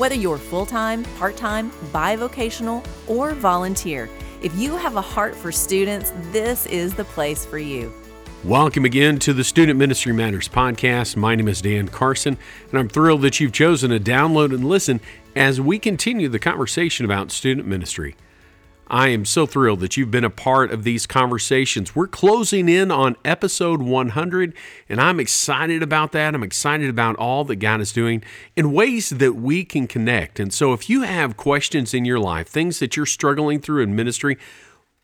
Whether you're full time, part time, bivocational, or volunteer, if you have a heart for students, this is the place for you. Welcome again to the Student Ministry Matters podcast. My name is Dan Carson, and I'm thrilled that you've chosen to download and listen as we continue the conversation about student ministry. I am so thrilled that you've been a part of these conversations. We're closing in on episode 100, and I'm excited about that. I'm excited about all that God is doing in ways that we can connect. And so, if you have questions in your life, things that you're struggling through in ministry,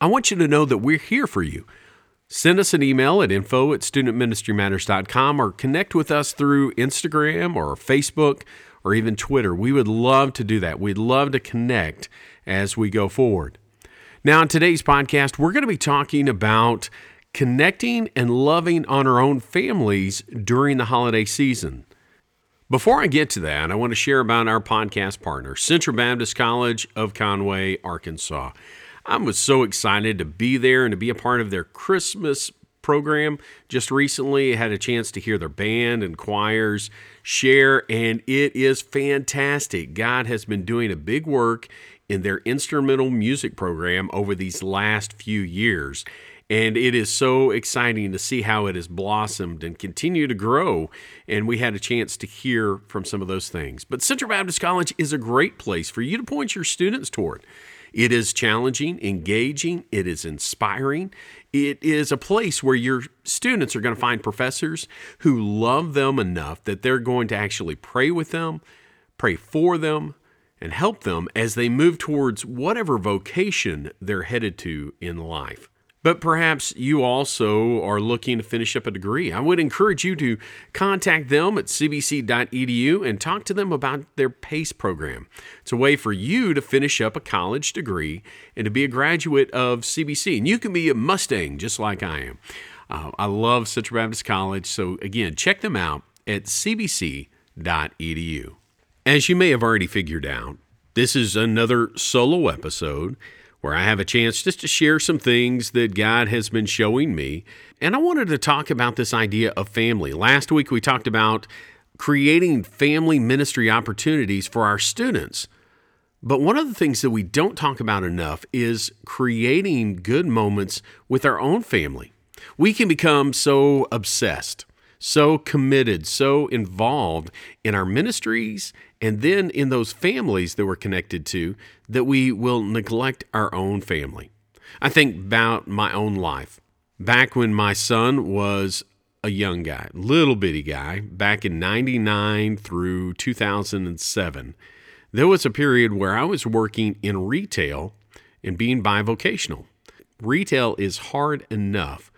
I want you to know that we're here for you. Send us an email at info at studentministrymatters.com or connect with us through Instagram or Facebook or even Twitter. We would love to do that. We'd love to connect as we go forward. Now, in today's podcast, we're going to be talking about connecting and loving on our own families during the holiday season. Before I get to that, I want to share about our podcast partner, Central Baptist College of Conway, Arkansas. I was so excited to be there and to be a part of their Christmas program. Just recently, I had a chance to hear their band and choirs share, and it is fantastic. God has been doing a big work in their instrumental music program over these last few years. And it is so exciting to see how it has blossomed and continue to grow. And we had a chance to hear from some of those things. But Central Baptist College is a great place for you to point your students toward. It is challenging, engaging, it is inspiring. It is a place where your students are going to find professors who love them enough that they're going to actually pray with them, pray for them, and help them as they move towards whatever vocation they're headed to in life. But perhaps you also are looking to finish up a degree. I would encourage you to contact them at cbc.edu and talk to them about their PACE program. It's a way for you to finish up a college degree and to be a graduate of CBC. And you can be a Mustang just like I am. Uh, I love Central Baptist College. So, again, check them out at cbc.edu. As you may have already figured out, this is another solo episode where I have a chance just to share some things that God has been showing me. And I wanted to talk about this idea of family. Last week we talked about creating family ministry opportunities for our students. But one of the things that we don't talk about enough is creating good moments with our own family. We can become so obsessed so committed, so involved in our ministries and then in those families that we're connected to that we will neglect our own family. I think about my own life. Back when my son was a young guy, little bitty guy, back in 99 through 2007, there was a period where I was working in retail and being bivocational. Retail is hard enough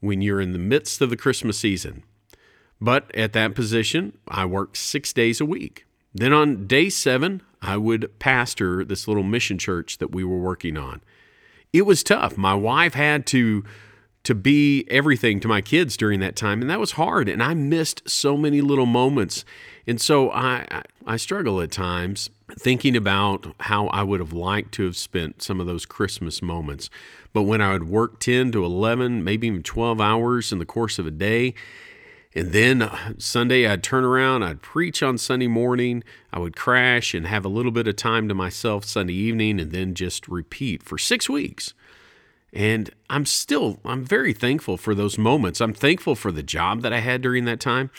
when you're in the midst of the Christmas season but at that position, I worked six days a week. Then on day seven, I would pastor this little mission church that we were working on. It was tough. My wife had to to be everything to my kids during that time, and that was hard. And I missed so many little moments, and so I I struggle at times thinking about how I would have liked to have spent some of those Christmas moments. But when I would work ten to eleven, maybe even twelve hours in the course of a day, and then uh, Sunday, I'd turn around, I'd preach on Sunday morning, I would crash and have a little bit of time to myself Sunday evening, and then just repeat for six weeks. And I'm still, I'm very thankful for those moments. I'm thankful for the job that I had during that time.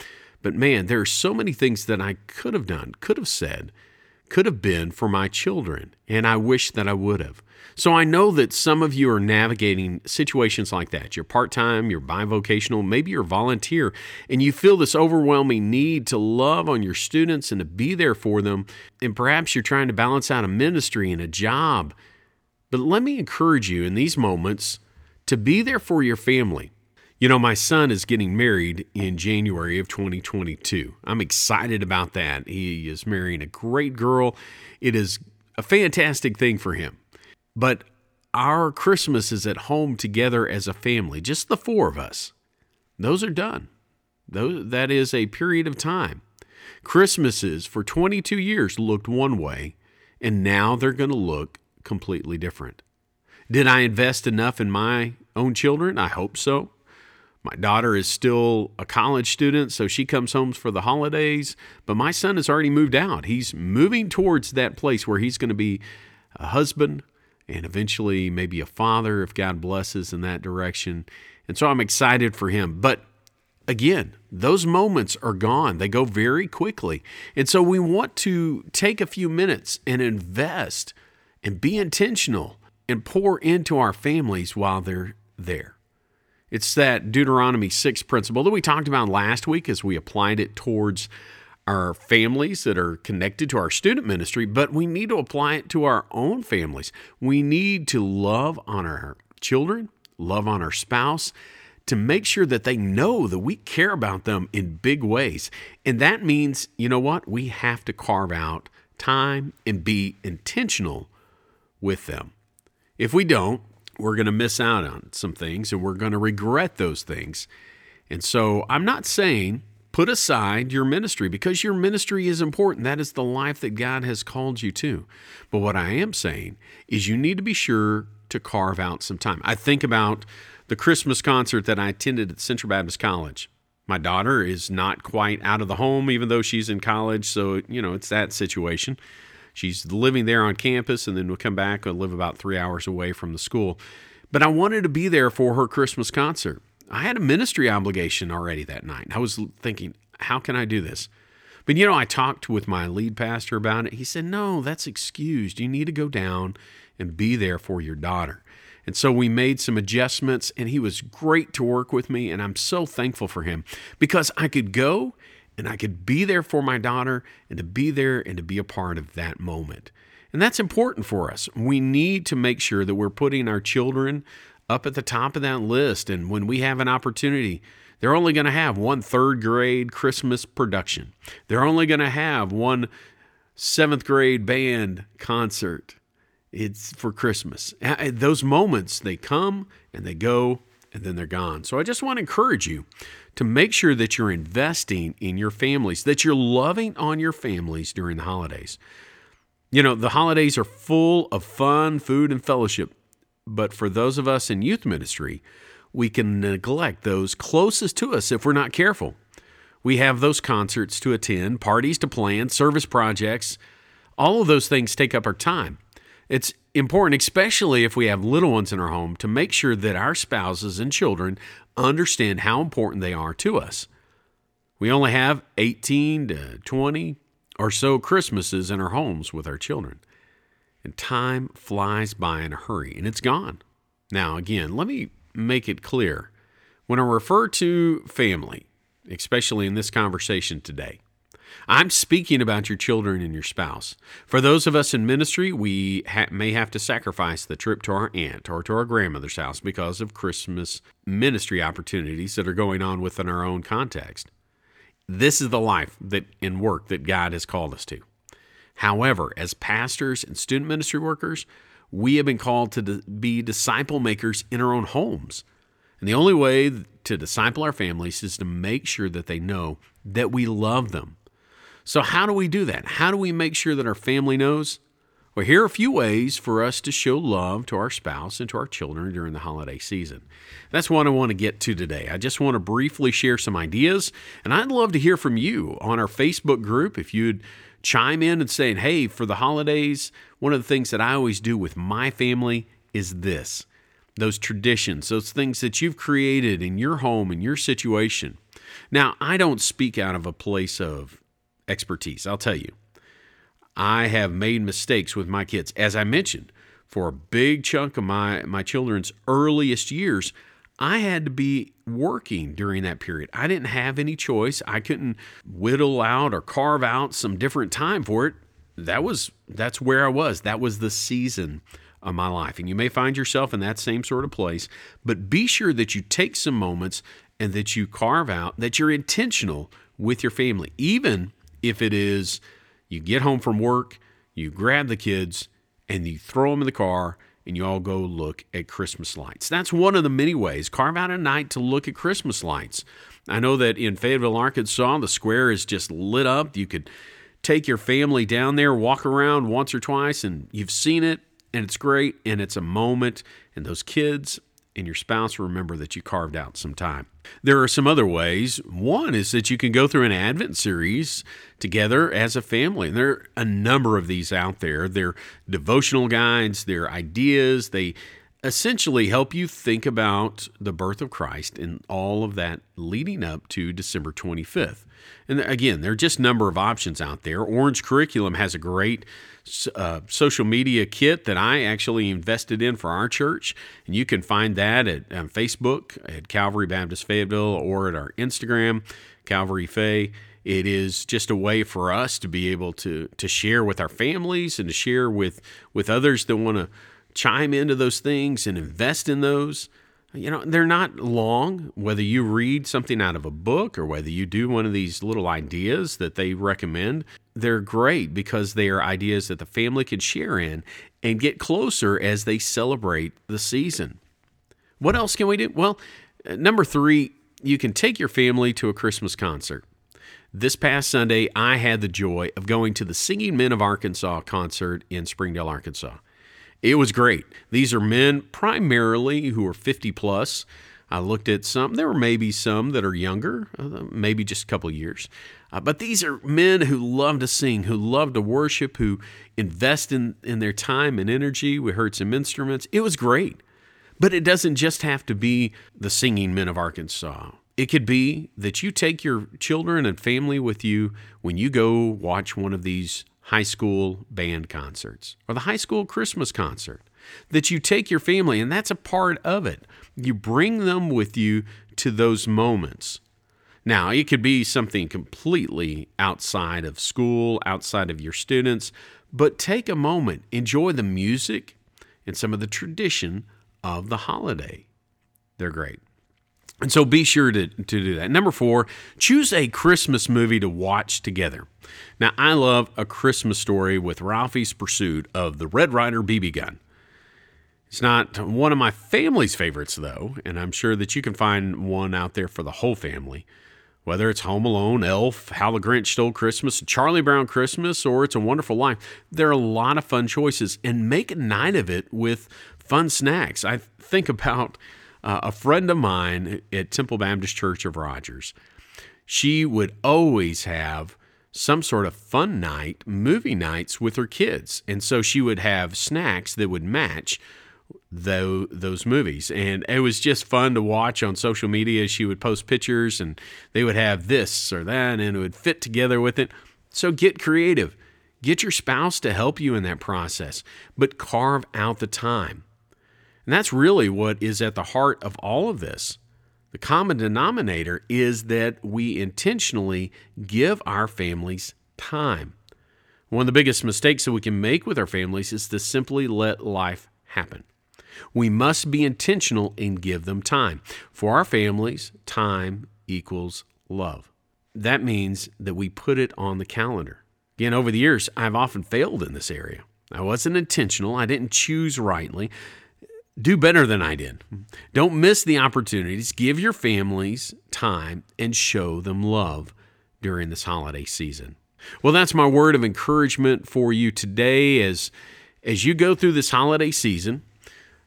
But man, there are so many things that I could have done, could have said, could have been for my children, and I wish that I would have. So I know that some of you are navigating situations like that. You're part time, you're bivocational, maybe you're volunteer, and you feel this overwhelming need to love on your students and to be there for them. And perhaps you're trying to balance out a ministry and a job. But let me encourage you in these moments to be there for your family. You know, my son is getting married in January of 2022. I'm excited about that. He is marrying a great girl. It is a fantastic thing for him. But our Christmas is at home together as a family, just the four of us. Those are done. Those, that is a period of time. Christmases for 22 years looked one way, and now they're going to look completely different. Did I invest enough in my own children? I hope so. My daughter is still a college student, so she comes home for the holidays. But my son has already moved out. He's moving towards that place where he's going to be a husband and eventually maybe a father if God blesses in that direction. And so I'm excited for him. But again, those moments are gone. They go very quickly. And so we want to take a few minutes and invest and be intentional and pour into our families while they're there. It's that Deuteronomy 6 principle that we talked about last week as we applied it towards our families that are connected to our student ministry, but we need to apply it to our own families. We need to love on our children, love on our spouse, to make sure that they know that we care about them in big ways. And that means, you know what? We have to carve out time and be intentional with them. If we don't, we're going to miss out on some things and we're going to regret those things. And so I'm not saying put aside your ministry because your ministry is important. That is the life that God has called you to. But what I am saying is you need to be sure to carve out some time. I think about the Christmas concert that I attended at Central Baptist College. My daughter is not quite out of the home, even though she's in college. So, you know, it's that situation. She's living there on campus and then will come back and live about three hours away from the school. But I wanted to be there for her Christmas concert. I had a ministry obligation already that night. I was thinking, how can I do this? But you know, I talked with my lead pastor about it. He said, no, that's excused. You need to go down and be there for your daughter. And so we made some adjustments, and he was great to work with me. And I'm so thankful for him because I could go and I could be there for my daughter and to be there and to be a part of that moment. And that's important for us. We need to make sure that we're putting our children up at the top of that list. And when we have an opportunity, they're only going to have one third grade Christmas production, they're only going to have one seventh grade band concert. It's for Christmas. Those moments, they come and they go and then they're gone. So I just want to encourage you to make sure that you're investing in your families, that you're loving on your families during the holidays. You know, the holidays are full of fun, food, and fellowship. But for those of us in youth ministry, we can neglect those closest to us if we're not careful. We have those concerts to attend, parties to plan, service projects. All of those things take up our time. It's important, especially if we have little ones in our home, to make sure that our spouses and children understand how important they are to us. We only have 18 to 20 or so Christmases in our homes with our children. And time flies by in a hurry and it's gone. Now, again, let me make it clear. When I refer to family, especially in this conversation today, I'm speaking about your children and your spouse. For those of us in ministry, we ha- may have to sacrifice the trip to our aunt or to our grandmother's house because of Christmas ministry opportunities that are going on within our own context. This is the life that in work that God has called us to. However, as pastors and student ministry workers, we have been called to be disciple makers in our own homes. And the only way to disciple our families is to make sure that they know that we love them so, how do we do that? How do we make sure that our family knows? Well, here are a few ways for us to show love to our spouse and to our children during the holiday season. That's what I want to get to today. I just want to briefly share some ideas, and I'd love to hear from you on our Facebook group. If you'd chime in and saying, hey, for the holidays, one of the things that I always do with my family is this those traditions, those things that you've created in your home, in your situation. Now, I don't speak out of a place of expertise. I'll tell you, I have made mistakes with my kids. As I mentioned, for a big chunk of my, my children's earliest years, I had to be working during that period. I didn't have any choice. I couldn't whittle out or carve out some different time for it. That was that's where I was. That was the season of my life. And you may find yourself in that same sort of place, but be sure that you take some moments and that you carve out that you're intentional with your family, even if it is you get home from work, you grab the kids and you throw them in the car and you all go look at Christmas lights. That's one of the many ways. Carve out a night to look at Christmas lights. I know that in Fayetteville, Arkansas, the square is just lit up. You could take your family down there, walk around once or twice, and you've seen it, and it's great, and it's a moment. And those kids and your spouse remember that you carved out some time. There are some other ways. One is that you can go through an Advent series together as a family. And there are a number of these out there. They're devotional guides, they're ideas, they essentially help you think about the birth of Christ and all of that leading up to December 25th. And again, there are just a number of options out there. Orange Curriculum has a great uh, social media kit that I actually invested in for our church. And you can find that at um, Facebook at Calvary Baptist Fayetteville or at our Instagram, Calvary Fay. It is just a way for us to be able to to share with our families and to share with with others that want to chime into those things and invest in those. You know, they're not long, whether you read something out of a book or whether you do one of these little ideas that they recommend. They're great because they are ideas that the family can share in and get closer as they celebrate the season. What else can we do? Well, uh, number three, you can take your family to a Christmas concert. This past Sunday, I had the joy of going to the Singing Men of Arkansas concert in Springdale, Arkansas. It was great. These are men primarily who are 50 plus. I looked at some, there were maybe some that are younger, uh, maybe just a couple years. Uh, but these are men who love to sing, who love to worship, who invest in, in their time and energy. We heard some instruments. It was great. But it doesn't just have to be the singing men of Arkansas. It could be that you take your children and family with you when you go watch one of these high school band concerts or the high school Christmas concert. That you take your family, and that's a part of it. You bring them with you to those moments. Now, it could be something completely outside of school, outside of your students, but take a moment, enjoy the music and some of the tradition of the holiday. They're great. And so be sure to, to do that. Number four, choose a Christmas movie to watch together. Now, I love A Christmas Story with Ralphie's pursuit of the Red Ryder BB gun. It's not one of my family's favorites, though, and I'm sure that you can find one out there for the whole family. Whether it's Home Alone, Elf, How the Grinch Stole Christmas, Charlie Brown Christmas, or It's a Wonderful Life, there are a lot of fun choices, and make a night of it with fun snacks. I think about uh, a friend of mine at Temple Baptist Church of Rogers. She would always have some sort of fun night, movie nights with her kids. And so she would have snacks that would match those, those movies. And it was just fun to watch on social media. She would post pictures and they would have this or that and it would fit together with it. So get creative. Get your spouse to help you in that process, but carve out the time. And that's really what is at the heart of all of this. The common denominator is that we intentionally give our families time. One of the biggest mistakes that we can make with our families is to simply let life happen. We must be intentional and give them time. For our families, time equals love. That means that we put it on the calendar. Again, over the years, I've often failed in this area. I wasn't intentional, I didn't choose rightly do better than I did. Don't miss the opportunities. Give your families time and show them love during this holiday season. Well, that's my word of encouragement for you today as as you go through this holiday season.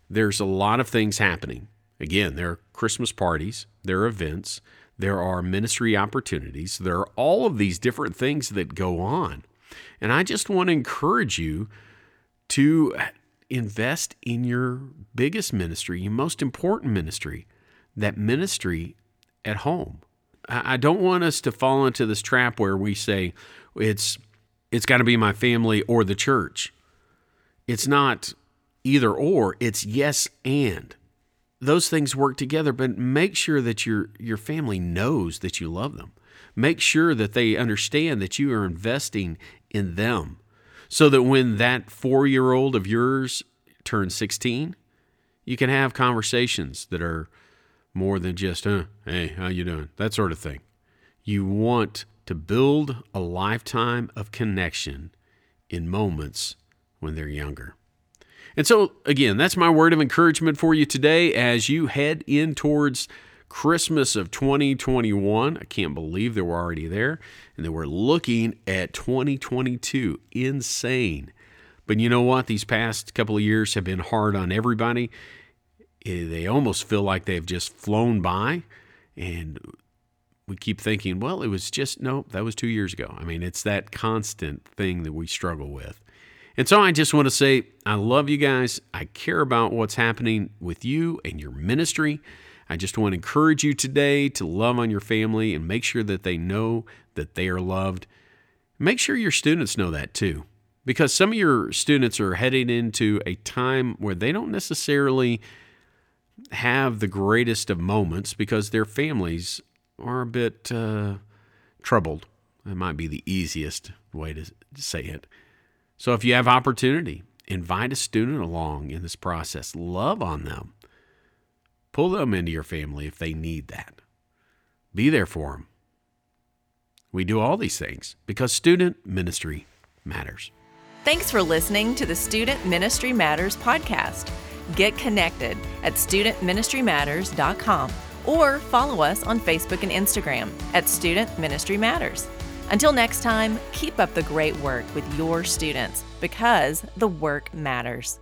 There's a lot of things happening. Again, there are Christmas parties, there are events, there are ministry opportunities, there are all of these different things that go on. And I just want to encourage you to invest in your biggest ministry, your most important ministry, that ministry at home. I don't want us to fall into this trap where we say it's it's got to be my family or the church. It's not either or, it's yes and. Those things work together, but make sure that your your family knows that you love them. Make sure that they understand that you are investing in them so that when that four year old of yours turns 16, you can have conversations that are more than just, huh, hey, how you doing? That sort of thing. You want to build a lifetime of connection in moments when they're younger. And so, again, that's my word of encouragement for you today as you head in towards Christmas of 2021. I can't believe they we're already there and that we're looking at 2022. Insane. But you know what? These past couple of years have been hard on everybody. Eh, they almost feel like they've just flown by. And we keep thinking, well, it was just, nope, that was two years ago. I mean, it's that constant thing that we struggle with. And so I just want to say, I love you guys. I care about what's happening with you and your ministry. I just want to encourage you today to love on your family and make sure that they know that they are loved. Make sure your students know that too, because some of your students are heading into a time where they don't necessarily have the greatest of moments because their families are a bit uh, troubled. That might be the easiest way to say it. So if you have opportunity, invite a student along in this process. Love on them. Pull them into your family if they need that. Be there for them. We do all these things because student ministry matters. Thanks for listening to the Student Ministry Matters podcast. Get connected at studentministrymatters.com or follow us on Facebook and Instagram at Student Ministry Matters. Until next time, keep up the great work with your students because the work matters.